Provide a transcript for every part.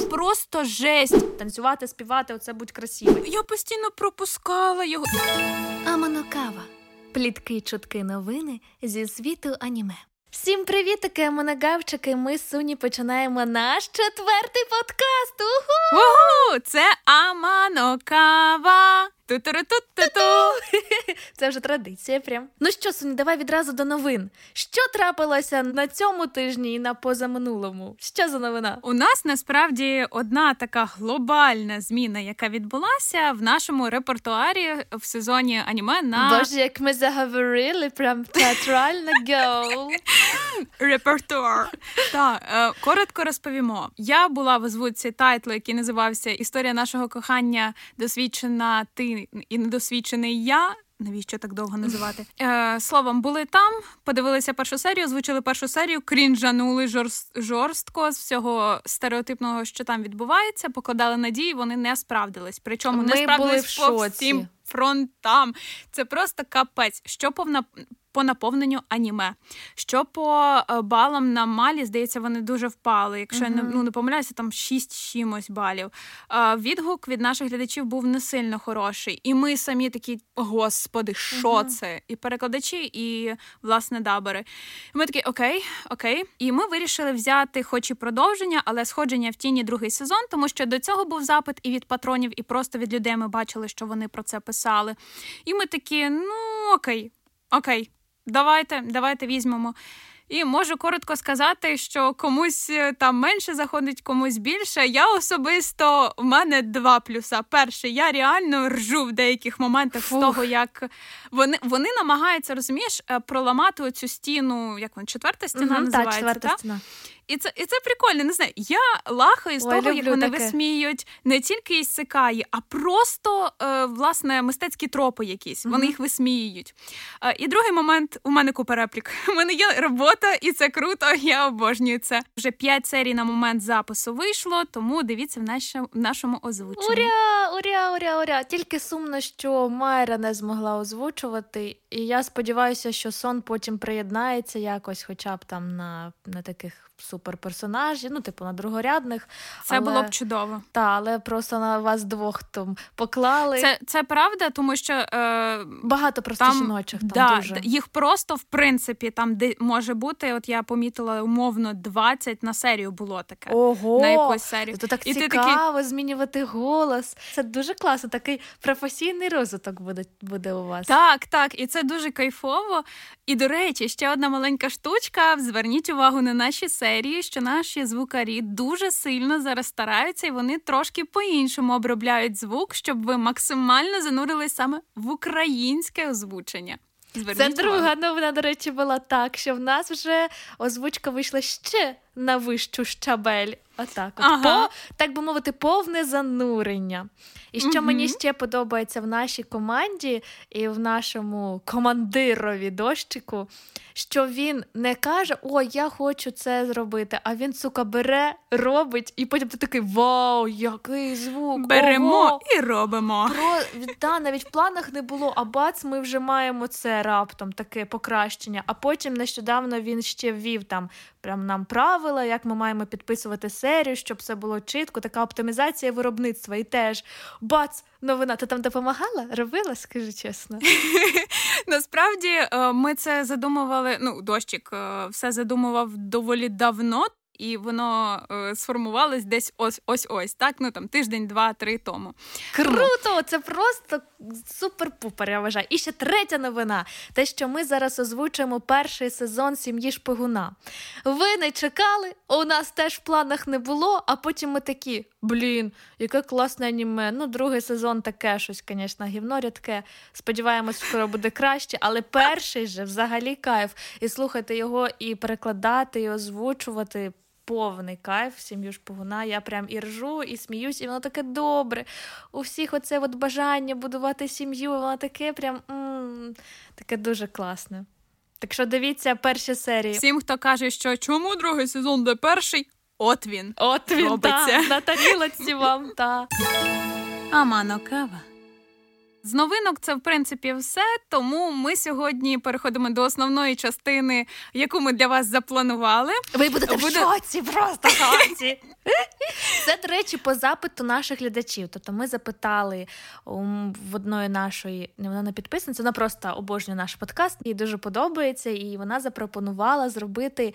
Просто жесть. Танцювати, співати, оце будь красивий. Я постійно пропускала його. Аманокава. Плітки, чутки, новини зі світу аніме. Всім привітики, моногавчики. Ми з Суні починаємо наш четвертий подкаст. Уху! Угу, це Аманокава. Це вже традиція. Прям. Ну що, Суні, давай відразу до новин. Що трапилося на цьому тижні і на позаминулому? Що за новина? У нас насправді одна така глобальна зміна, яка відбулася в нашому репертуарі в сезоні аніме на Боже, як ми заговорили, прям театрально гоу. репертуар. Так, е, коротко розповімо. Я була в озвучці тайтлу, який називався Історія нашого кохання досвідчена ти і недосвідчений я. Навіщо так довго називати? Е, Словом, були там, подивилися першу серію, озвучили першу серію, крінжанули жорст, жорстко з всього стереотипного, що там відбувається, покладали надії, вони не справдились. Причому не справдились були в по шоці. всім фронтам. Це просто капець. Що повна по наповненню аніме. Що по е, балам на малі, здається, вони дуже впали. Якщо я не, ну, не помиляюся, там 6 чимось балів. Е, Відгук від наших глядачів був не сильно хороший. І ми самі такі, господи, що це? І перекладачі, і власне дабери. І ми такі, окей, окей. І ми вирішили взяти, хоч і продовження, але сходження в тіні другий сезон, тому що до цього був запит і від патронів, і просто від людей ми бачили, що вони про це писали. І ми такі, ну окей, окей. Давайте, давайте візьмемо. І можу коротко сказати, що комусь е, там менше заходить, комусь більше. Я особисто в мене два плюса. Перший, я реально ржу в деяких моментах Фух. з того, як вони вони намагаються, розумієш, е, проламати оцю стіну, як вона четверта стіна Мгм, називається. Так, четверта та? стіна. І це і це прикольно. Не знаю. Я лахаю з Ой, того, як вони таке. висміюють не тільки ісикаї, а просто е, власне мистецькі тропи якісь. Вони їх висміюють. Е, і другий момент у мене купа реплік. У мене є робота, і це круто. Я обожнюю це. Вже п'ять серій на момент запису вийшло, тому дивіться в нашому, в нашому озвученні. Уря, уря, уря, уря. Тільки сумно, що Майра не змогла озвучувати, і я сподіваюся, що сон потім приєднається якось, хоча б там на, на таких суперперсонажів, ну, типу, на другорядних. Це але... було б чудово. Та, але просто на вас двох там поклали. Це, це правда, тому що е, Багато просто там, жіночих там да, дуже. їх просто в принципі там де може бути. От я помітила умовно 20 на серію було таке. Ого! на якусь серію. То так І цікаво змінювати голос. Це дуже класно. Такий професійний розвиток буде, буде у вас. Так, так, і це дуже кайфово. І до речі, ще одна маленька штучка. Зверніть увагу на наші серії, що наші звукарі дуже сильно зараз стараються, і вони трошки по-іншому обробляють звук, щоб ви максимально занурились саме в українське озвучення. Це Зверніть увагу. друга новина, до речі, була так, що в нас вже озвучка вийшла ще на вищу щабель. Отак, от Ага. по, так би мовити, повне занурення. І що Мгм. мені ще подобається в нашій команді і в нашому командирові дощику, що він не каже: О, я хочу це зробити, а він, сука, бере, робить, і потім ти такий вау, який звук! Беремо ого!» і робимо. Про да, навіть в планах не було, а бац, ми вже маємо це раптом таке покращення. А потім нещодавно він ще ввів там прям нам правила, як ми маємо підписувати серію, щоб все було чітко. Така оптимізація виробництва. І теж бац, новина. Ти там допомагала? Робила, скажи чесно. Насправді е, ми це задумували. Ну, дощик е, все задумував доволі давно. І воно е, сформувалось десь ось ось ось так. Ну там тиждень, два-три тому. Круто! Це просто супер-пупер, я вважаю. І ще третя новина: те, що ми зараз озвучуємо перший сезон сім'ї шпигуна. Ви не чекали, у нас теж в планах не було, а потім ми такі: блін, яке класне аніме. Ну, другий сезон таке щось, звісно, гівно рідке. Сподіваємось, скоро буде краще, але перший же взагалі кайф. І слухати його, і перекладати, і озвучувати. Повний кайф, сім'ю шпигуна. Я прям і ржу, і сміюсь, і воно таке добре. У всіх оце от бажання будувати сім'ю, воно таке прям м- таке дуже класне. Так що дивіться перші серії. Всім, хто каже, що чому другий сезон де перший, от він. От він робиться. та, на тарілочці вам, та. Амано кава. З новинок це в принципі все. Тому ми сьогодні переходимо до основної частини, яку ми для вас запланували. Ви будете Буде- в шоці, просто в шоці. Це, до речі, по запиту наших глядачів. Тобто ми запитали в одної нашої, не вона не підписниця, вона просто обожнює наш подкаст, їй дуже подобається, і вона запропонувала зробити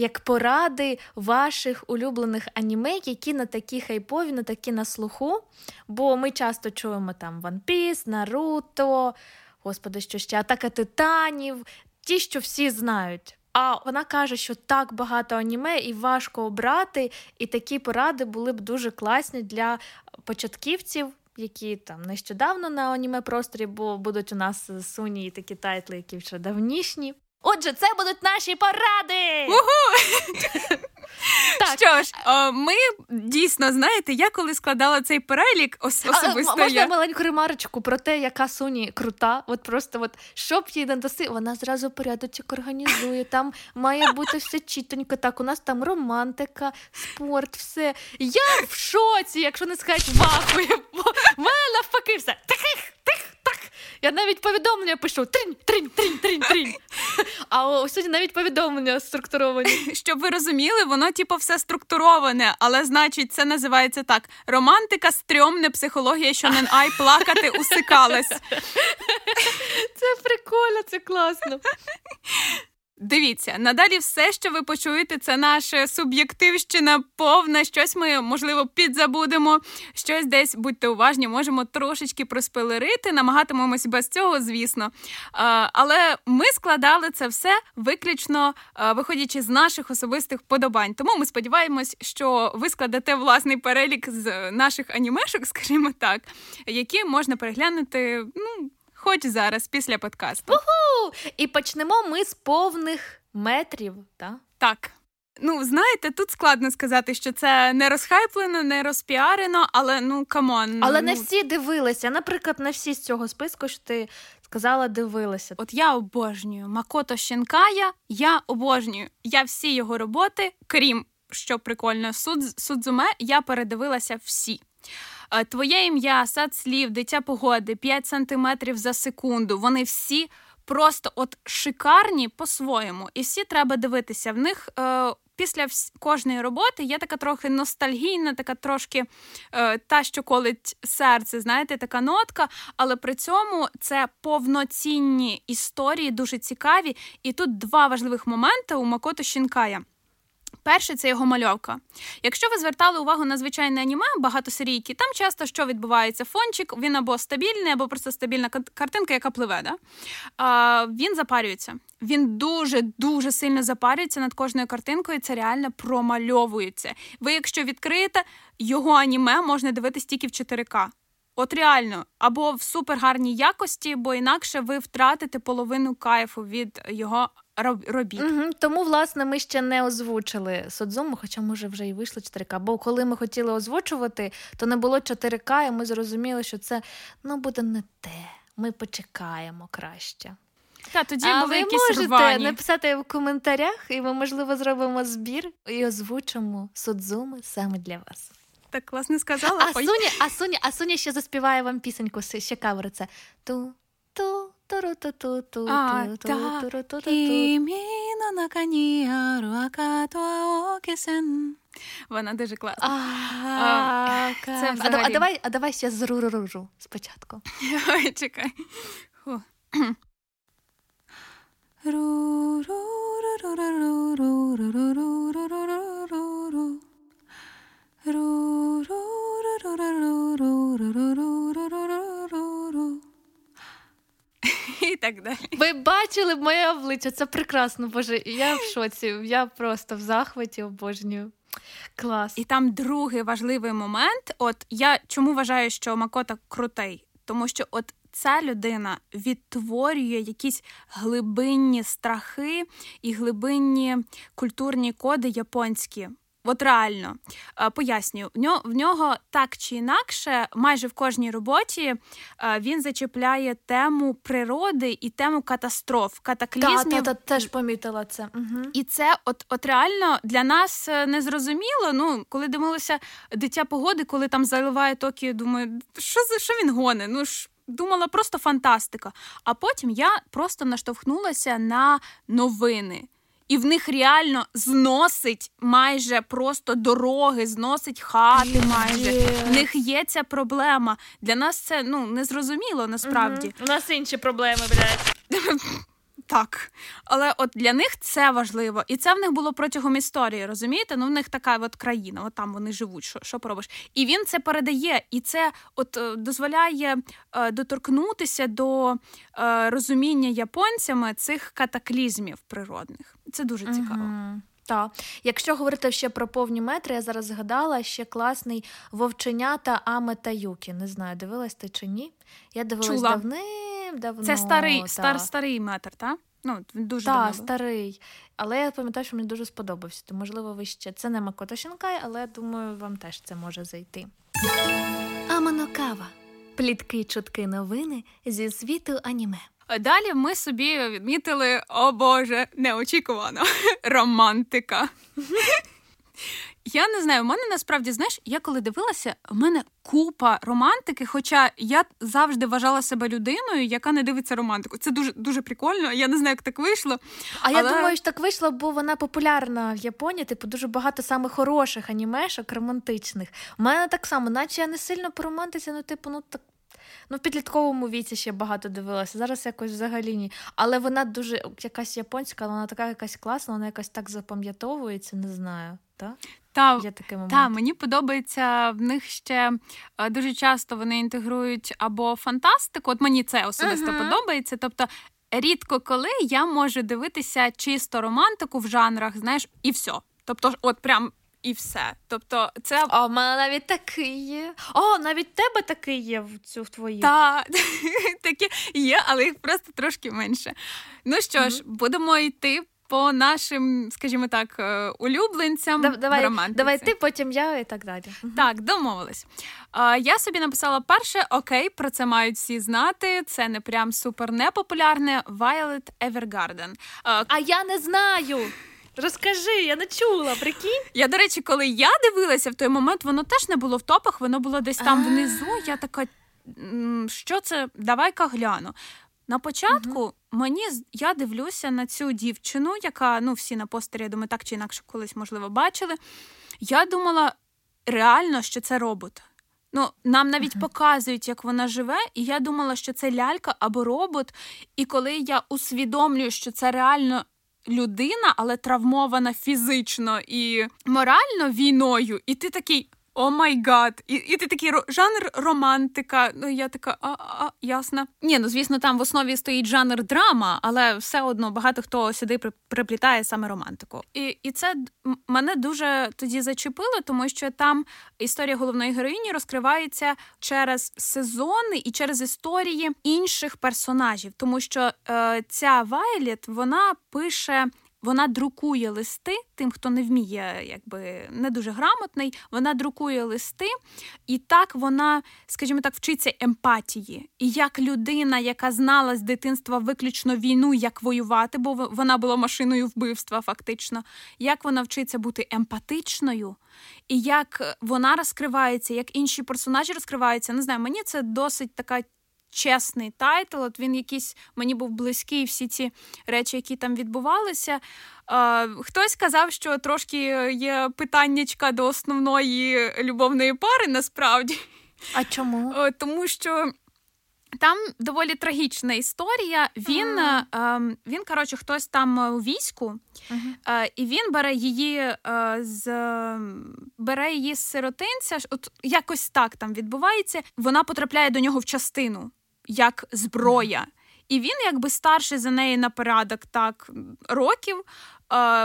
як поради ваших улюблених аніме, які на такі хайпові, на такі на слуху. Бо ми часто чуємо там One Piece, Наруто, господи, що ще Атака Титанів, ті, що всі знають. А вона каже, що так багато аніме і важко обрати, і такі поради були б дуже класні для початківців, які там нещодавно на аніме просторі, бо будуть у нас суні і такі тайтли, які вже давнішні. Отже, це будуть наші поради. Угу! Так. Що ж, о, ми дійсно знаєте, я коли складала цей перелік, ос- особисто а, можна я... маленьку ремарочку про те, яка Соні крута. От просто от щоб їй не даси, вона зразу порядочок організує. Там має бути все чітонько. Так, у нас там романтика, спорт, все. Я в шоці, якщо не сказати вахує. В мене навпаки все. Тих. Я навіть повідомлення пишу: тринь, тринь, тринь, тринь, тринь. А ось сьогодні навіть повідомлення структуровані. Щоб ви розуміли, воно типу все структуроване, але значить, це називається так: романтика, стрьомне, психологія, що не ай плакати, усикалась. Це прикольно, це класно. Дивіться, надалі все, що ви почуєте, це наша суб'єктивщина повна. Щось ми, можливо, підзабудемо, щось десь будьте уважні, можемо трошечки проспелерити, намагатимемось без цього, звісно. Але ми складали це все виключно виходячи з наших особистих подобань. Тому ми сподіваємось, що ви складете власний перелік з наших анімешок, скажімо так, які можна переглянути. ну, хоч зараз, після подкасту. Уху! І почнемо ми з повних метрів, так? Так. Ну, знаєте, тут складно сказати, що це не розхайплено, не розпіарено, але ну come on. Але ну... не всі дивилися. Наприклад, не всі з цього списку, що ти сказала, дивилися. От я обожнюю Макото Шінкая, я обожнюю. Я всі його роботи, крім що прикольно, Суд... Судзуме, я передивилася всі. Е, твоє ім'я, сад слів, дитя погоди, 5 сантиметрів за секунду. Вони всі просто от шикарні по-своєму, і всі треба дивитися. В них е, після вс- кожної роботи є така трохи ностальгійна, така трошки е, та, що колить серце, знаєте, така нотка. Але при цьому це повноцінні історії, дуже цікаві. І тут два важливих моменти у Макото Щінкая. Перше це його мальовка. Якщо ви звертали увагу на звичайне аніме, багатосерійки, там часто що відбувається? Фончик, він або стабільний, або просто стабільна картинка, яка пливе. Да? А, Він запарюється. Він дуже-дуже сильно запарюється над кожною картинкою, це реально промальовується. Ви, якщо відкриєте, його аніме можна дивитись тільки в 4К. От реально, або в супергарній якості, бо інакше ви втратите половину кайфу від його робіт. Угу, Тому, власне, ми ще не озвучили Содзуму, хоча, може, вже і вийшло 4К. Бо коли ми хотіли озвучувати, то не було 4К, і ми зрозуміли, що це ну, буде не те. Ми почекаємо краще. Та тоді а були ви якісь можете рвані. написати в коментарях, і ми, можливо, зробимо збір і озвучимо Судзуми саме для вас. Так класно сказала. А Соня, а Соня, а Соня ще заспіває вам пісеньку, ще кавер це ту ту вона дуже класна. А, це взагалі... а, давай, а давай ще з ру-ру-ру спочатку. Ой, чекай. І так далі. Ви бачили моє обличчя, це прекрасно, Боже. Я в шоці, я просто в захваті обожнюю. Клас. І там другий важливий момент. От я чому вважаю, що Макота крутий? Тому що от ця людина відтворює якісь глибинні страхи і глибинні культурні коди японські. От реально пояснюю, в нього так чи інакше, майже в кожній роботі він зачіпляє тему природи і тему катастроф, катаклізмів. Так, та, та, теж помітила це. Угу. І це, от от реально для нас е, не зрозуміло. Ну, коли дивилися дитя погоди, коли там заливає Токіо, думаю, що за що він гоне? Ну ж. Думала просто фантастика. А потім я просто наштовхнулася на новини. І в них реально зносить майже просто дороги, зносить хати. Майже в них є ця проблема. Для нас це ну незрозуміло насправді. Угу. У нас інші проблеми, блядь. Так, але от для них це важливо, і це в них було протягом історії. Розумієте? Ну в них така от країна, от там вони живуть. Що що поробиш? І він це передає, і це от е, дозволяє е, доторкнутися до е, розуміння японцями цих катаклізмів природних. Це дуже цікаво. Угу. Так. Якщо говорити ще про повні метри, я зараз згадала ще класний вовченята Аме та Юкі. Не знаю, дивилась ти чи ні? Я дивилась давним давно. Це старий стар, старий метр, так? Ну, дуже Так, давно. старий. Але я пам'ятаю, що мені дуже сподобався. То, можливо, ви ще це не Макото Шинкай, але думаю, вам теж це може зайти. Аманокава. Плітки, чутки, новини зі світу аніме. Далі ми собі відмітили, о Боже, неочікувано романтика. Я не знаю, у мене насправді, знаєш, я коли дивилася, у мене купа романтики, хоча я завжди вважала себе людиною, яка не дивиться романтику. Це дуже дуже прикольно. Я не знаю, як так вийшло. А але... я думаю, що так вийшло, бо вона популярна в Японії. Типу, дуже багато саме хороших анімешок, романтичних. У мене так само, наче я не сильно по романтиці, ну, типу, ну так Ну, в підлітковому віці ще багато дивилася. Зараз якось взагалі ні. Але вона дуже якась японська, вона така якась класна, вона якось так запам'ятовується, не знаю. Так? Та, Є такий момент. Та, мені подобається в них ще е, дуже часто вони інтегрують або фантастику. От мені це особисто uh-huh. подобається. Тобто, рідко коли я можу дивитися чисто романтику в жанрах, знаєш, і все. Тобто, от прям і все. Тобто, це О, в мене навіть такий є. О, навіть тебе такий є в цю в твоїй. Так, такі є, але їх просто трошки менше. Ну що ж, mm-hmm. будемо йти. По нашим, скажімо так, е, улюбленцям давай, в романтиці. Давай ти, потім я і так далі. Так, домовились. Я собі написала перше, окей, про це мають всі знати. Це не прям супер непопулярне Violet Evergarden. А я не знаю. Розкажи, я не чула, прикинь. Я, до речі, коли я дивилася в той момент, воно теж не було в топах, воно було десь там внизу. Я така, що це? Давай-ка гляну. На початку uh мені я дивлюся на цю дівчину, яка ну всі на постері, я думаю, так чи інакше колись, можливо, бачили. Я думала реально, що це робот. Ну, Нам навіть uh показують, як вона живе, і я думала, що це лялька або робот. І коли я усвідомлюю, що це реально людина, але травмована фізично і морально війною, і ти такий. Oh my God, і і ти такий жанр романтика. Ну я така, а, а, ясно. Ні, ну звісно, там в основі стоїть жанр драма, але все одно багато хто сюди приплітає саме романтику. І і це мене дуже тоді зачепило, тому що там історія головної героїні розкривається через сезони і через історії інших персонажів, тому що е, ця Вайлет вона пише вона друкує листи тим, хто не вміє, якби не дуже грамотний. Вона друкує листи, і так вона, скажімо так, вчиться емпатії. І як людина, яка знала з дитинства виключно війну, як воювати, бо вона була машиною вбивства, фактично, як вона вчиться бути емпатичною, і як вона розкривається, як інші персонажі розкриваються. Не знаю, мені це досить така чесний тайтл. От він якийсь мені був близький всі ці речі, які там відбувалися. Е, хтось казав, що трошки є питаннячка до основної любовної пари насправді. А чому? Е, тому що. Там доволі трагічна історія. Він uh-huh. е, він коротше, хтось там у війську, uh-huh. е, і він бере її е, з бере її з сиротинця. От якось так там відбувається. Вона потрапляє до нього в частину як зброя. І він, якби старший за неї на порядок так років,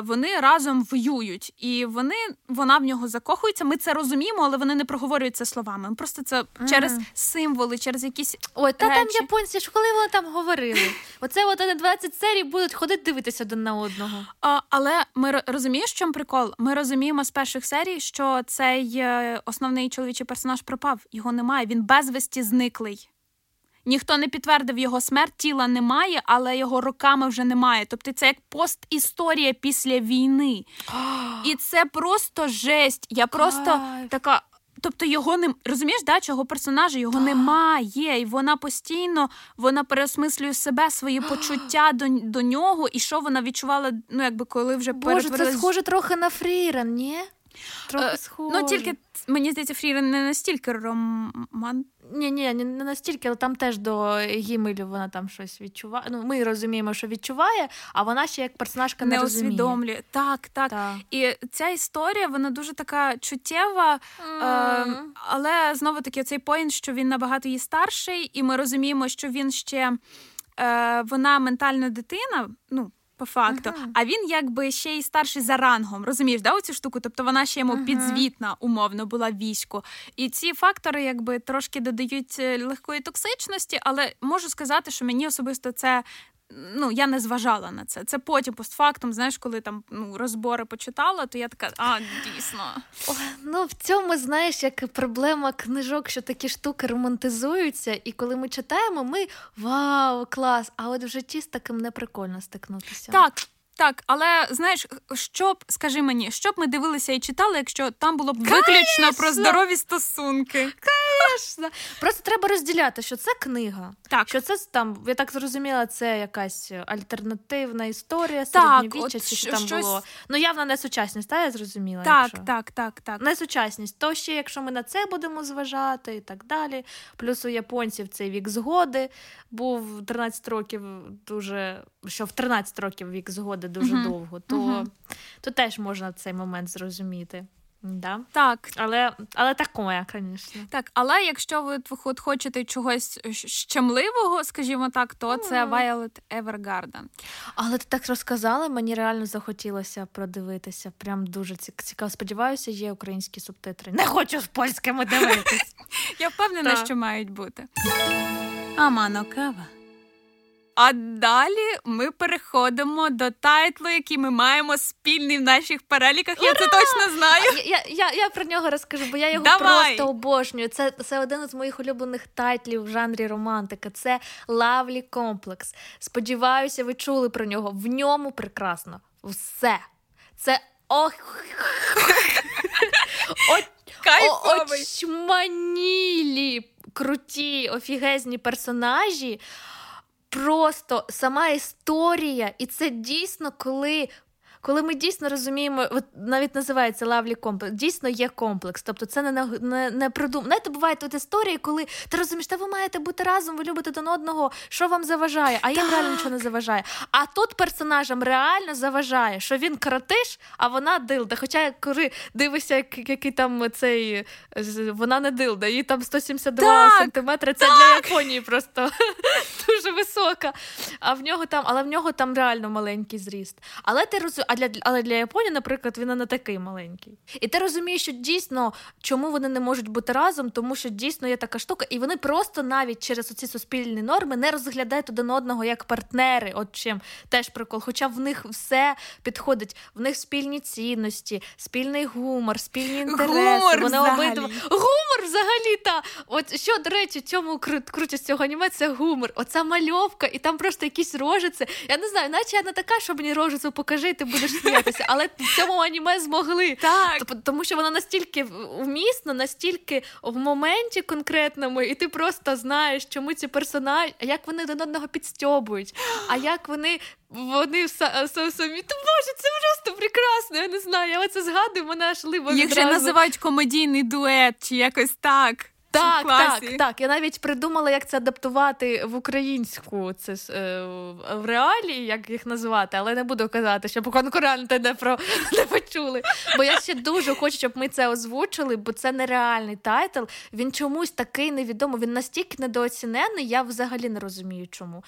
вони разом воюють, і вони вона в нього закохується. Ми це розуміємо, але вони не проговорюють це словами. Просто це mm. через символи, через якісь ой, та речі. там японці ж коли вони там говорили. Оце от на 20 серій будуть ходити дивитися один на одного. А, Але ми розумієш, в чому прикол? Ми розуміємо з перших серій, що цей е, основний чоловічий персонаж пропав. Його немає. Він безвісті зниклий. Ніхто не підтвердив його смерть, тіла немає, але його роками вже немає. Тобто це як постісторія після війни. І це просто жесть. Я просто така. Тобто його не розумієш, да, чого персонажа його немає, і вона постійно вона переосмислює себе, свої почуття до до нього, і що вона відчувала, ну якби коли вже Боже, це схоже трохи на Фрірен, ні? Трохи е, схоже. Ну тільки мені здається, Фрірен не настільки роман. Ні, ні, не настільки, але там теж до Гімелю вона там щось відчуває. Ну, ми розуміємо, що відчуває, а вона ще як персонажка не, не усвідомлює. Так, так, так. І ця історія, вона дуже така чуттєва, mm. е, але знову таки цей поінт, що він набагато її старший, і ми розуміємо, що він ще е, вона ментальна дитина. ну, по факту, uh-huh. а він якби ще й старший за рангом, розумієш, да, оцю штуку? Тобто вона ще йому uh-huh. підзвітна, умовно, була війську. І ці фактори якби трошки додають е, легкої токсичності, але можу сказати, що мені особисто це Ну, я не зважала на це. Це потім постфактум, знаєш, коли там ну, розбори почитала, то я така, а дійсно. О, ну в цьому знаєш, як проблема книжок, що такі штуки романтизуються, і коли ми читаємо, ми вау, клас! А от в житті з таким не прикольно стикнутися. Так. Так, але знаєш, що б, скажи мені, що б ми дивилися і читали, якщо там було б виключно Конечно! про здорові стосунки? Конечно! Просто треба розділяти, що це книга. Так. Що це там, я так зрозуміла, це якась альтернативна історія середньовіччя, чи що там щось... було. Ну, явно не сучасність, та я зрозуміла. Так, якщо. так, так, так. Не сучасність. То ще, якщо ми на це будемо зважати і так далі. Плюс у японців цей вік згоди був 13 років дуже, що в 13 років вік згоди буде дуже uh-huh. довго, то uh-huh. то теж можна цей момент зрозуміти. Да? Так. Але але такое, звісно. Так, але якщо ви хочете чогось щемливого, скажімо так, то це Violet Evergarden. Але ти так розказала, мені реально захотілося продивитися. Прям дуже цікаво. Сподіваюся, є українські субтитри. Не хочу з польськими дивитись. Я впевнена, що мають бути. Амано кава. А далі ми переходимо до тайтлу, який ми маємо спільний в наших переліках. Ура! Я це точно знаю. Я я, я про нього розкажу, бо я його Давай! просто обожнюю. Це це один із моїх улюблених тайтлів в жанрі романтика. Це Лавлі Комплекс. Сподіваюся, ви чули про нього. В ньому прекрасно все. Це ох. Очманілі, круті, офігезні персонажі просто сама історія, і це дійсно коли коли ми дійсно розуміємо, от навіть називається лавлі комплекс, дійсно є комплекс. Тобто це не не, не придум. Знаєте, бувають тут історії, коли ти розумієш, та ви маєте бути разом, ви любите один одного, що вам заважає, а їм реально нічого не заважає. А тут персонажам реально заважає, що він кратиш, а вона дилда. Хоча коли дивишся, який там цей вона не дилда, їй там 172 так, сантиметри. Це так. для Японії просто дуже висока. А в нього там, але в нього там реально маленький зріст. Але ти розумієш, для але для Японії, наприклад, він не такий маленький. І ти розумієш, що дійсно чому вони не можуть бути разом, тому що дійсно є така штука, і вони просто навіть через оці суспільні норми не розглядають один одного як партнери. От чим теж прикол. Хоча в них все підходить, в них спільні цінності, спільний гумор, спільні інтереси. Гумор вони обидва гумор взагалі та от що до речі, чому крутість цього аніме, це гумор. Оця мальовка, і там просто якісь рожиці. Я не знаю, наче я не така, що мені рожицю покажи, ти будеш будеш сміятися, але в цьому аніме змогли. Так. Тому що воно настільки вмісно, настільки в моменті конкретному, і ти просто знаєш, чому ці персонажі, як вони один одного підстьобують, а як вони. Вони самі, то боже, це просто прекрасно. Я не знаю. Я оце згадую, мене аж либо Їх вже називають комедійний дует чи якось так. Так, так, так. Я навіть придумала, як це адаптувати в українську це е, в реалії, як їх назвати, але не буду казати, щоб конкуренти не про не почули. Бо я ще дуже хочу, щоб ми це озвучили, бо це нереальний тайтл. Він чомусь такий невідомий. Він настільки недооцінений, я взагалі не розумію, чому.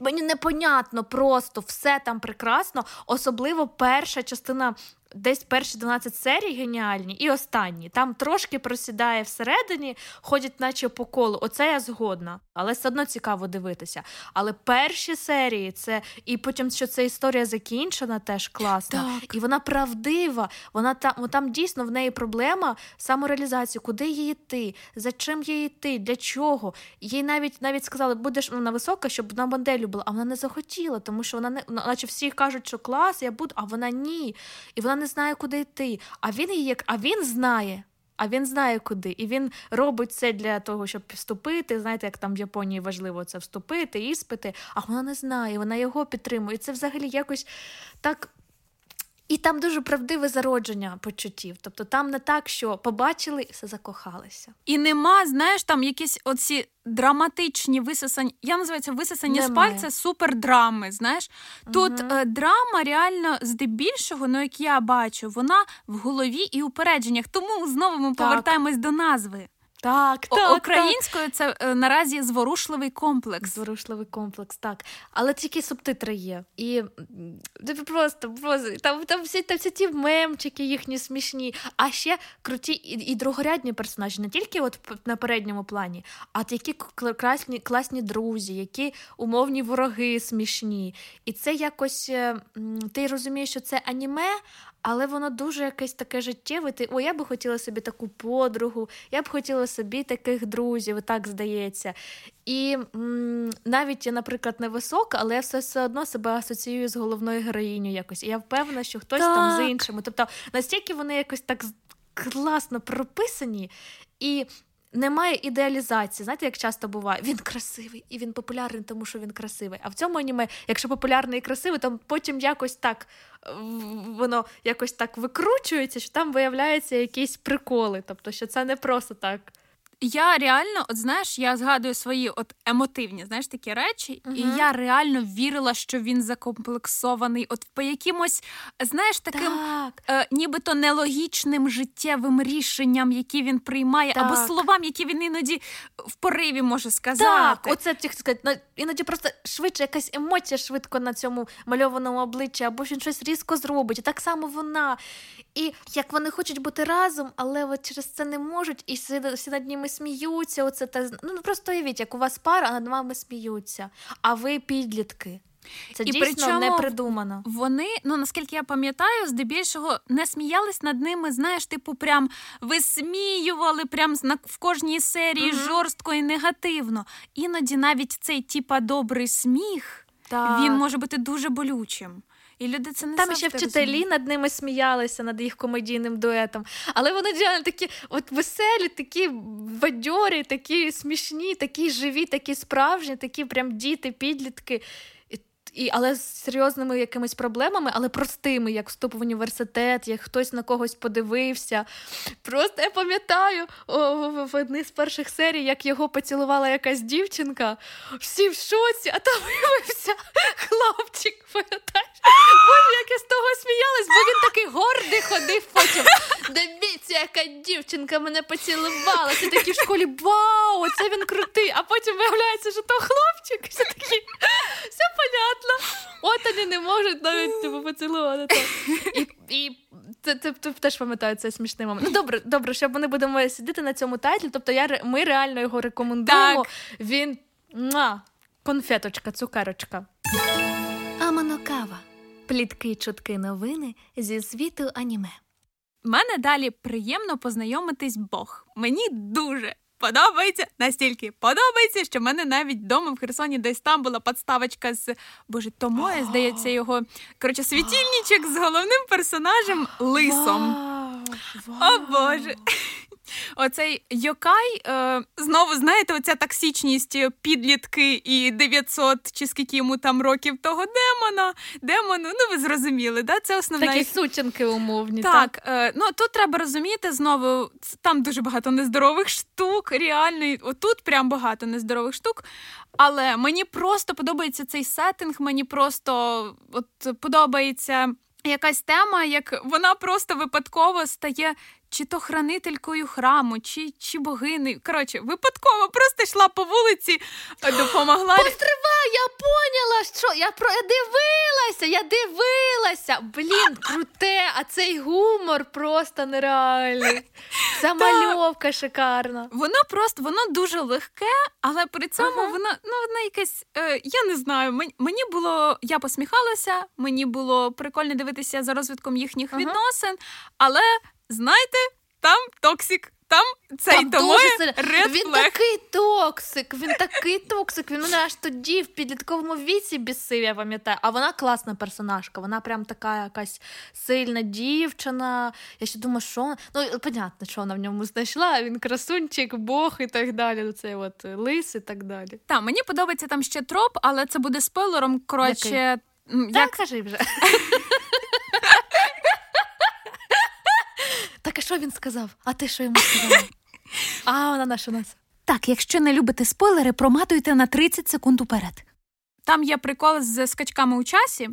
Мені непонятно, просто все там прекрасно, особливо перша частина десь перші 12 серій геніальні, і останні. Там трошки просідає всередині, ходять, наче по колу. Оце я згодна. Але все одно цікаво дивитися. Але перші серії це і потім, що ця історія закінчена, теж класна. Так. І вона правдива. Вона там там дійсно в неї проблема самореалізації, куди їй йти, за чим їй йти, для чого. Їй навіть навіть сказали, будеш вона висока, щоб на моделю була, а вона не захотіла, тому що вона не наче всі кажуть, що клас, я буду, а вона ні. І вона не знає, куди йти. А він її як, а він знає. А він знає куди. І він робить це для того, щоб вступити. Знаєте, як там в Японії важливо це вступити, іспити, а вона не знає, вона його підтримує. І це взагалі якось так. І там дуже правдиве зародження почуттів. Тобто там не так, що побачили і все закохалися. І нема, знаєш, там якісь оці драматичні висосані, я називаю це висосані з пальця супердрами. Знаєш, тут угу. е, драма реально здебільшого, ну як я бачу, вона в голові і упередженнях. Тому знову ми так. повертаємось до назви. Так, так, Українською так. це е, наразі зворушливий комплекс. Зворушливий комплекс, так. Але тільки субтитри є. І просто просто там там всі там всі ті мемчики їхні смішні, а ще круті і, і другорядні персонажі, не тільки от на передньому плані, а які класні класні друзі, які умовні вороги смішні. І це якось е, ти розумієш, що це аніме, але воно дуже якесь таке життєве. Ти о, я би хотіла собі таку подругу, я б хотіла собі таких друзів, так здається. І м- навіть я, наприклад, не висока, але я все все одно себе асоціюю з головною героїнею якось. І я впевнена, що хтось так. там з іншими. Тобто настільки вони якось так класно прописані. І немає ідеалізації. Знаєте, як часто буває, він красивий і він популярний, тому що він красивий. А в цьому аніме, якщо популярний і красивий, то потім якось так воно якось так викручується, що там виявляються якісь приколи. Тобто, що це не просто так. Я реально, от знаєш, я згадую свої от емотивні знаєш, такі речі, uh-huh. і я реально вірила, що він закомплексований, от по якимось, знаєш, таким так. е, нібито нелогічним життєвим рішенням, які він приймає, так. або словам, які він іноді в пориві може сказати. Так, Оце сказати, іноді просто швидше якась емоція швидко на цьому мальованому обличчі, або він щось різко зробить. І так само вона. І як вони хочуть бути разом, але от через це не можуть, і всі над ними сміються. Оце та ну просто уявіть, як у вас пара, а над вами сміються, а ви підлітки. Це і дійсно причому не придумано. Вони, ну наскільки я пам'ятаю, здебільшого не сміялись над ними. Знаєш, типу, прям висміювали прям в кожній серії uh жорстко і негативно. Іноді навіть цей типа добрий сміх так. він може бути дуже болючим. І люди це не Там ще вчителі розуміють. над ними сміялися, над їх комедійним дуетом. Але вони реально такі от веселі, такі бадьорі, такі смішні, такі живі, такі справжні, такі прям діти, підлітки і, але з серйозними якимись проблемами, але простими, як вступ в університет, як хтось на когось подивився. Просто я пам'ятаю о, в, в одній з перших серій, як його поцілувала якась дівчинка, всі в шоці, а там виявився хлопчик. Пам'ятаєш? Боже, як я з того сміялась, бо він такий гордий ходив потім. Дивіться, яка дівчинка мене поцілувала. Це такі в школі вау, це він крутий. А потім виявляється, що то хлопчик. Все такі, все понятно понятно. От вони не можуть навіть типу, поцілувати. І і це, це, це теж пам'ятаю цей смішний момент. Ну добре, добре, що ми будемо сидіти на цьому тайтлі. Тобто я, ми реально його рекомендуємо. Так. Він муа, конфеточка, цукерочка. Аманокава. Плітки, чутки, новини зі світу аніме. Мене далі приємно познайомитись Бог. Мені дуже подобається настільки подобається, що в мене навіть вдома в Херсоні десь там була подставочка з боже, Томоє, здається, його коротше світільничок з головним персонажем лисом. О Боже. Оцей Йокай, е, знову, знаєте, оця токсичність підлітки і 900 чи скільки йому там років того демона. Демону, ну ви зрозуміли, да? Це основна... Такі сученки умовні. Так, так. Е, ну тут треба розуміти знову, там дуже багато нездорових штук, реально, отут прям багато нездорових штук. Але мені просто подобається цей сеттинг, мені просто от подобається якась тема, як вона просто випадково стає чи то хранителькою храму, чи чи богини. Коротше, випадково просто йшла по вулиці, е, допомогла. Постривай, я поняла, що я про я дивилася, я дивилася. Блін, круте, а цей гумор просто нереальний. Замальовка шикарна. Воно просто воно дуже легке, але при цьому ага. воно ну, воно якесь, е, я не знаю, мені було, я посміхалася, мені було прикольно дивитися за розвитком їхніх ага. відносин, але знаєте, там токсик. Там цей тому. Він такий токсик, він такий токсик. Він мене аж тоді в підлітковому віці бісив, я пам'ятаю. А вона класна персонажка. Вона прям така якась сильна дівчина. Я ще думаю, що ну понятно, що вона в ньому знайшла. Він красунчик, бог і так далі. Цей от лис і так далі. Та, мені подобається там ще троп, але це буде спойлером. Коротше, м, Так, кажи вже. що він сказав? А ти що йому сказала? А, вона наша нас. Так, якщо не любите спойлери, проматуйте на 30 секунд уперед. Там є прикол з скачками у часі,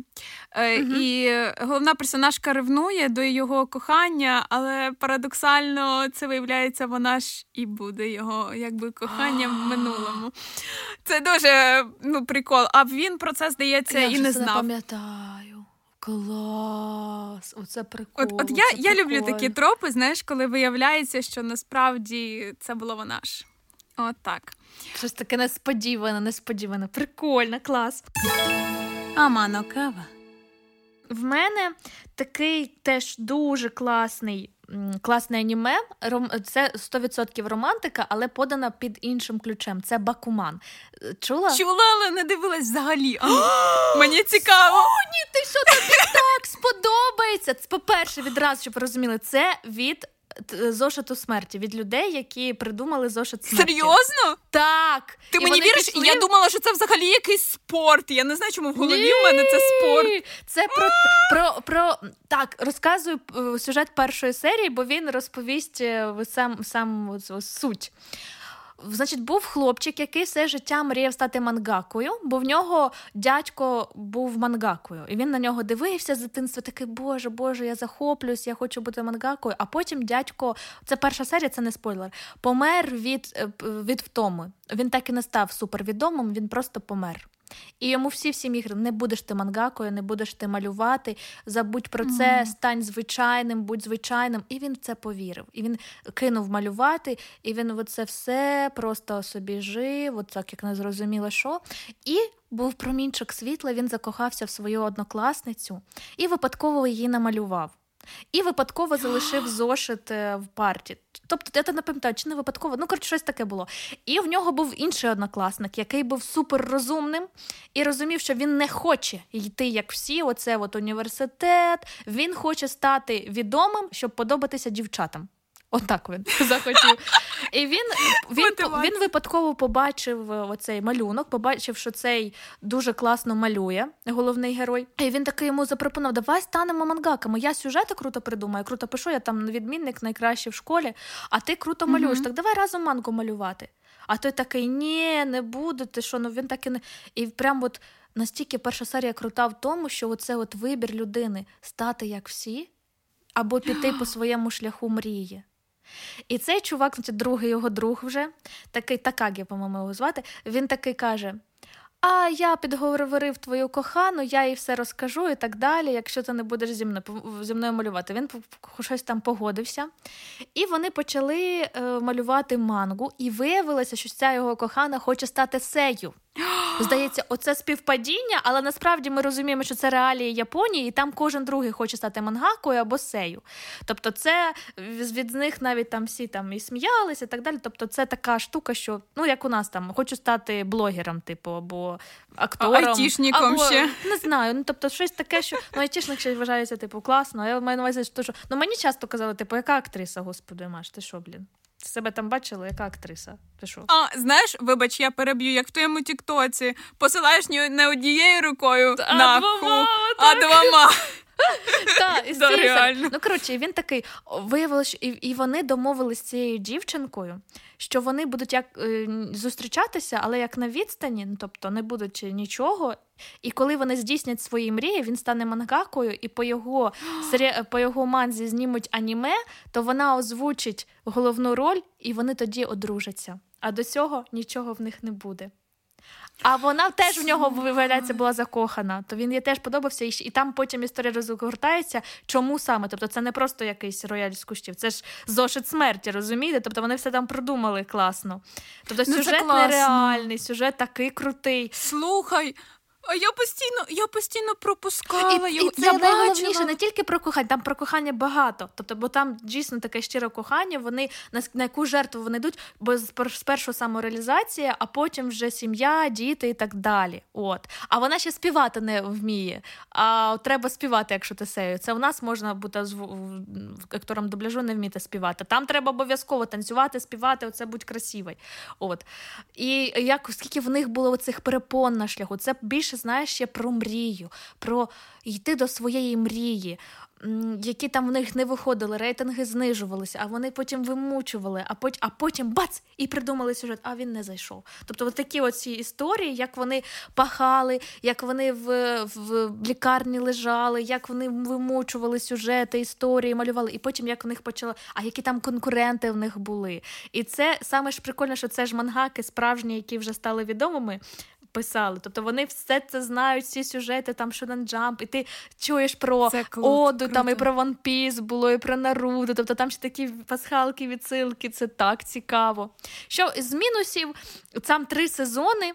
е, Мгм. і головна персонажка ревнує до його кохання, але парадоксально це виявляється, вона ж і буде його якби коханням в минулому. Це дуже ну, прикол. А він про це здається я і не знав. пам'ятаю. Клас! Оце прикол. От, от я, це я люблю такі тропи, знаєш, коли виявляється, що насправді це було вона ж. От так. Щось таке несподіване, несподіване. Прикольно, клас. Амано кава. В мене такий теж дуже класний. Класне аніме, це 100% романтика, але подана під іншим ключем. Це Бакуман. Е, Чула? Чула, але не дивилась взагалі. Мені цікаво. Соні, ти що тобі так сподобається? Це, по-перше, відразу, щоб розуміли, це від зошиту смерті, від людей, які придумали зошит смерті. Серйозно? Так. Ти І мені віриш? пішли- Я думала, що це взагалі якийсь спорт. Я не знаю, чому в голові в мене це спорт. Це про, про, про так, розказую е, сюжет першої серії, бо він розповість е, сам, сам суть. Значить, був хлопчик, який все життя мріяв стати мангакою, бо в нього дядько був мангакою. І він на нього дивився з дитинства, такий, боже, боже, я захоплююсь, я хочу бути мангакою. А потім дядько, це перша серія, це не спойлер, помер від, е, від втоми. Він так і не став супервідомим, він просто помер. І йому всі в сім'ї говорили, не будеш ти мангакою, не будеш ти малювати, забудь про це, стань звичайним, будь звичайним. І він в це повірив. І він кинув малювати, і він це все просто собі жив, от так як не зрозуміло що. І був промінчик світла, він закохався в свою однокласницю і випадково її намалював. І випадково залишив зошит е, в парті. Тобто, я не пам'ятаю, чи не випадково, ну коротше, щось таке було. І в нього був інший однокласник, який був суперрозумним і розумів, що він не хоче йти, як всі, оце от університет. Він хоче стати відомим, щоб подобатися дівчатам. Отак він захотів. І він, він, він випадково побачив е, оцей малюнок, побачив, що цей дуже класно малює головний герой. І він такий йому запропонував: давай станемо мангаками. Я сюжети круто придумаю, круто пишу, я там відмінник найкращий в школі, а ти круто малюєш. Мгм. Так давай разом мангу малювати. А той такий, ні, не буду, ти що, ну він так і не. І прям от настільки перша серія крута в тому, що оце от вибір людини стати як всі, або піти по своєму шляху мрії. І цей чувак, значить, другий його друг вже, такий Такагі, по-моєму, його звати, він такий каже: А я підговорив твою кохану, я їй все розкажу і так далі, якщо ти не будеш зі мною, зі мною малювати. Він щось там погодився. І вони почали е, малювати мангу, і виявилося, що ця його кохана хоче стати сею. Здається, оце співпадіння, але насправді ми розуміємо, що це реалії Японії, і там кожен другий хоче стати мангакою або сею. Тобто, це від них навіть там всі там і сміялися, і так далі. Тобто, це така штука, що ну як у нас там хочу стати блогером, типу, або актором, айтішником або, ще. не знаю. Ну тобто, щось таке, що ну айтішник ще вважається, типу, класно. Я маю на увазі, що ну мені часто казали, типу, яка актриса, господи, Маш, ти що, блін? Себе там бачила, яка актриса? Ти що? А, знаєш, вибач, я переб'ю, як в твоєму Тіктоці. Посилаєш не однією рукою А на двома, а двома. Та, реально. Ну коротше, він такий виявилося, і, і вони домовились з цією дівчинкою, що вони будуть як е, зустрічатися, але як на відстані, ну тобто не будуть нічого. І коли вони здійснять свої мрії, він стане мангакою, і по його сері- по його манзі знімуть аніме, то вона озвучить головну роль, і вони тоді одружаться. А до цього нічого в них не буде. А вона теж в нього виявляється була закохана. То він їй теж подобався, і, там потім історія розгортається. Чому саме? Тобто, це не просто якийсь рояль з кущів, це ж зошит смерті, розумієте? Тобто вони все там продумали класно. Тобто, Ну, сюжет ну, нереальний, сюжет такий крутий. Слухай. А я постійно я постійно пропускала і, його. І це я найголовніше бачила. не тільки про кохання, там про кохання багато. Тобто, бо там дійсно таке щире кохання, вони на, на яку жертву вони йдуть, бо спершу самореалізація, а потім вже сім'я, діти і так далі. От. А вона ще співати не вміє. А треба співати, якщо ти сею. Це у нас можна бути актором дубляжу, не вміти співати. Там треба обов'язково танцювати, співати, оце будь красивий. От. І як скільки в них було цих перепон на шляху, це більше знаєш ще про мрію, про йти до своєї мрії, які там в них не виходили, рейтинги знижувалися, а вони потім вимучували, а потім, а потім бац! І придумали сюжет, а він не зайшов. Тобто, от такі оці історії, як вони пахали, як вони в, в лікарні лежали, як вони вимучували сюжети, історії, малювали, і потім як в них почали, а які там конкуренти в них були. І це саме ж прикольно, що це ж мангаки справжні, які вже стали відомими писали. Тобто вони все це знають, всі сюжети, там Shonen Jump, і ти чуєш про Оду, там і про One Piece було, і про Наруто. Тобто там ще такі пасхалки, відсилки, це так цікаво. Що з мінусів там три сезони.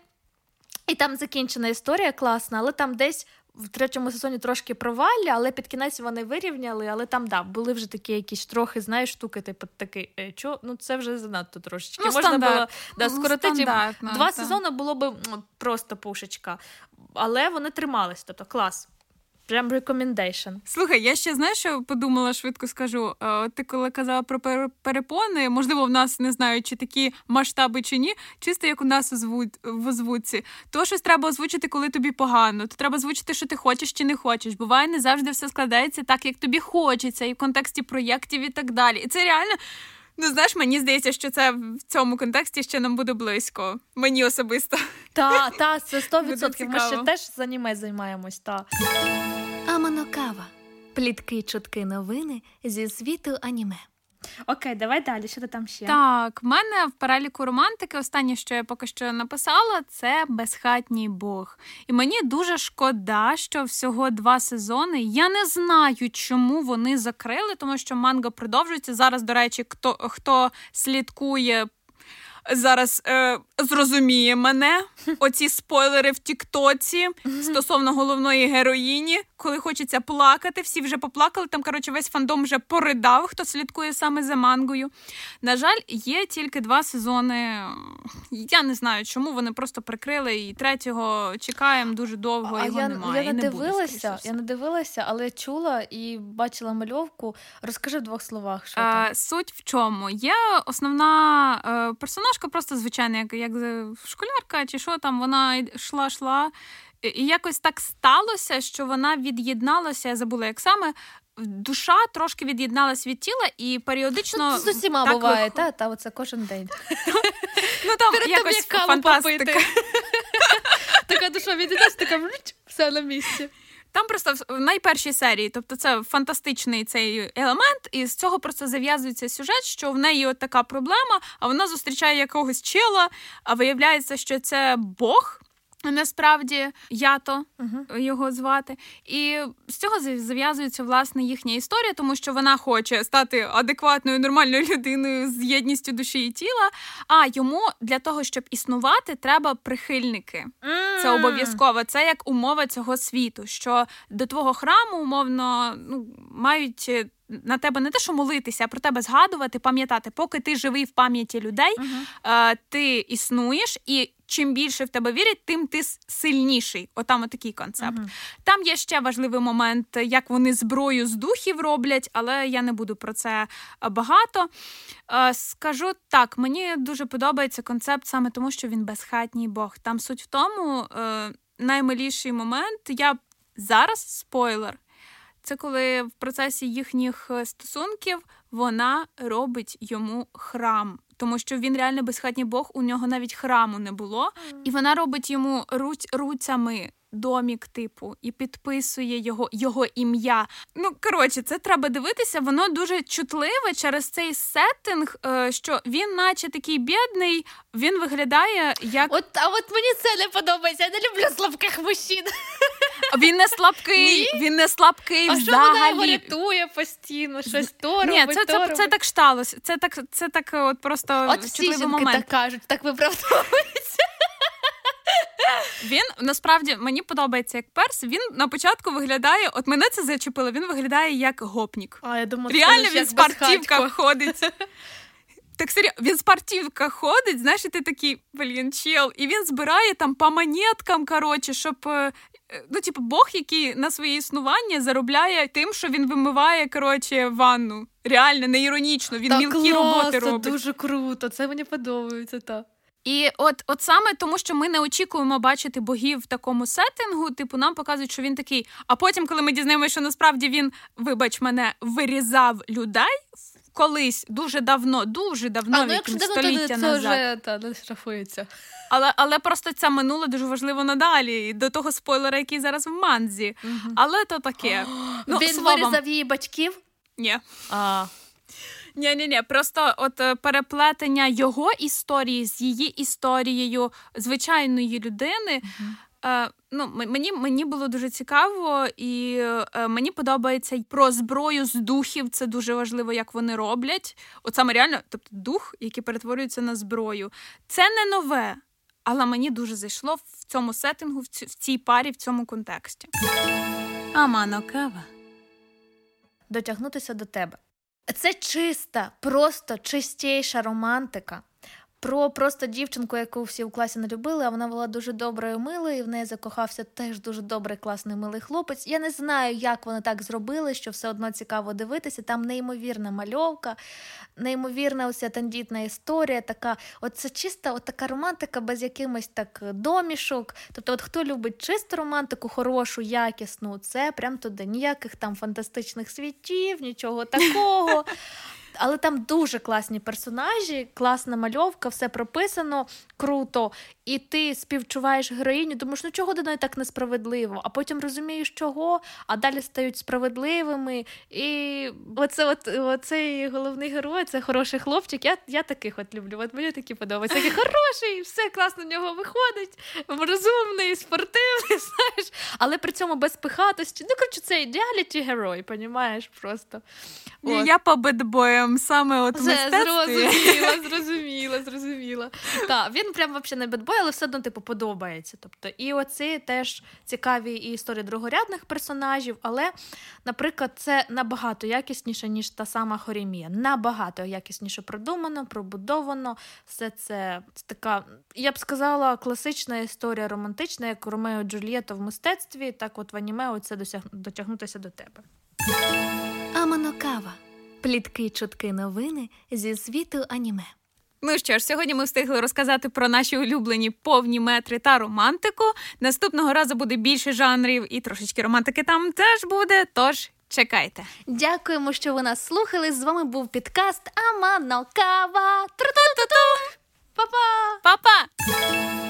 І там закінчена історія класна, але там десь в третьому сезоні трошки провалля, але під кінець вони вирівняли. Але там да, були вже такі якісь трохи, знаєш, штуки, типу такий, е, чо? Ну це вже занадто трошечки. Ну, Можна стандарт. було да, ну, два та. сезони було б просто пушечка. Але вони тримались, тобто клас. Прям recommendation. Слухай, я ще знаєш, що подумала, швидко скажу. От ти коли казала про перепони, можливо, в нас не знаю, чи такі масштаби чи ні, чисто як у нас в озвуці. То щось треба озвучити, коли тобі погано. То треба озвучити, що ти хочеш чи не хочеш. Буває, не завжди все складається так, як тобі хочеться, і в контексті проєктів і так далі. І це реально. Ну, знаєш, мені здається, що це в цьому контексті ще нам буде близько. Мені особисто. Та, та, це 100%. Ми ще теж з аніме займаємось. та. Аманокава. Плітки, чутки, новини зі світу аніме. Окей, давай далі. Що ти там ще? Так, в мене в переліку романтики останнє, що я поки що написала, це безхатній Бог. І мені дуже шкода, що всього два сезони. Я не знаю, чому вони закрили, тому що манга продовжується. Зараз, до речі, хто, хто слідкує зараз е, зрозуміє мене. Оці спойлери в Тіктоці стосовно головної героїні, коли хочеться плакати, всі вже поплакали. Там, коротше, весь фандом вже поридав, хто слідкує саме за мангою. На жаль, є тільки два сезони. Я не знаю, чому вони просто прикрили і третього чекаємо дуже довго. А його я, немає. Я не, не дивилася, я не дивилася, але чула і бачила мальовку. Розкажи в двох словах, що а, там. Суть в чому? Є основна е, персонажка, просто звичайна, як як школярка, чи що там вона йшла, йшла. І якось так сталося, що вона від'єдналася, я забула, як саме. Душа трошки від'єдналась від тіла і періодично. Ну, з усіма так буває, вих... та, та оце кожен день. Ну там Перед якось фантастика. Така душа від'єдналась, така все на місці. Там просто в найпершій серії, тобто це фантастичний цей елемент, і з цього просто зав'язується сюжет, що в неї от така проблема, а вона зустрічає якогось чела, а виявляється, що це Бог. Насправді ято uh-huh. його звати, і з цього зав'язується власне їхня історія, тому що вона хоче стати адекватною нормальною людиною з єдністю душі і тіла. А йому для того, щоб існувати, треба прихильники. Mm. Це обов'язково. Це як умова цього світу. Що до твого храму умовно ну мають на тебе не те, що молитися, а про тебе згадувати, пам'ятати, поки ти живий в пам'яті людей, uh-huh. ти існуєш, і чим більше в тебе вірять, тим ти сильніший. Отам отакий концепт. Uh-huh. Там є ще важливий момент, як вони зброю з духів роблять, але я не буду про це багато. Е, скажу так, мені дуже подобається концепт саме тому, що він безхатній Бог. Там суть в тому, е, наймиліший момент. Я зараз спойлер. Це коли в процесі їхніх е, стосунків вона робить йому храм, тому що він реально безхатній Бог, у нього навіть храму не було, і вона робить йому руць руцями домік, типу, і підписує його його ім'я. Ну коротше, це треба дивитися. Воно дуже чутливе через цей сеттинг, е, що він, наче такий бідний, він виглядає як от, а от мені це не подобається. Я не люблю слабких мужчин. Він не слабкий, Ні? він не слабкий а взагалі. що вона його рятує постійно, щось то Ні, це, то це, робить. це так сталося. Це так, це так от просто от всі жінки момент. так кажуть, так виправдовуються. Він насправді мені подобається як перс. Він на початку виглядає, от мене це зачепило. Він виглядає як гопнік. А я думаю, Реально він в спортивках ходить. Так серйозно, він в спортивках ходить, знаєш, і ти такий, блін, чел, і він збирає там по монеткам, коротше, щоб. Е, Ну, типу, Бог, який на своє існування заробляє тим, що він вимиває коротше, ванну. Реально, не іронічно, він так, мілкі клас, роботи це дуже круто. Це мені подобається. так. І от, от саме тому, що ми не очікуємо бачити богів в такому сеттингу, типу, нам показують, що він такий. А потім, коли ми дізнаємося, що насправді він, вибач мене, вирізав людей колись дуже давно, дуже давно, а, ну, в якщо століття це назад. вже та, не штрафується. Але, але просто це минуле дуже важливо надалі. До того спойлера, який зараз в манзі. Але то таке. ну, він словом, вирізав її батьків. ні. А, Ні, ні, ні. Просто от е, переплетення його історії з її історією звичайної людини. Е, ну, мені, мені було дуже цікаво, і е, мені подобається й про зброю з духів. Це дуже важливо, як вони роблять. От саме реально, тобто дух, який перетворюється на зброю. Це не нове, але мені дуже зайшло в цьому сеттингу, в, ці- в цій парі, в цьому контексті. Амано кава. дотягнутися до тебе. Це чиста, просто чистіша романтика. Про просто дівчинку, яку всі у класі не любили, а вона була дуже доброю милою, і в неї закохався теж дуже добрий, класний милий хлопець. Я не знаю, як вони так зробили, що все одно цікаво дивитися. Там неймовірна мальовка, неймовірна ось ця тендітна історія. Така, от це чиста, от така романтика без якимось так домішок. Тобто, от хто любить чисту романтику, хорошу, якісну, це прям туди. Ніяких там фантастичних світів, нічого такого. Але там дуже класні персонажі, класна мальовка, все прописано круто. І ти співчуваєш героїню, думаєш, ну чого до неї так несправедливо? А потім розумієш, чого, а далі стають справедливими. І оце, от, оцей головний герой, це хороший хлопчик. Я, я таких от люблю. От мені такі подобаються. Такий хороший, все класно в нього виходить, розумний, спортивний, знаєш, але при цьому без пихатості. Ну, коротше, це ідеаліті герой, понімаєш просто. Ні, От. Я по бедбоям саме от мистецтві. зрозуміла, зрозуміла, зрозуміла. Так, він прям взагалі не бедбой, але все одно типу подобається. Тобто, і оці теж цікаві і історії другорядних персонажів, але, наприклад, це набагато якісніше, ніж та сама Хорімія. Набагато якісніше продумано, пробудовано. Все це така, я б сказала, класична історія романтична, як Ромео Джульєта в мистецтві, так от в аніме оце досяг... дотягнутися до тебе. Аманокава. Плітки, чутки, новини зі світу аніме. Ну що ж, сьогодні ми встигли розказати про наші улюблені повні метри та романтику. Наступного разу буде більше жанрів і трошечки романтики там теж буде. Тож чекайте. Дякуємо, що ви нас слухали. З вами був підкаст Аманокава. Тру-ту-ту-ту. Па-па! Па-па!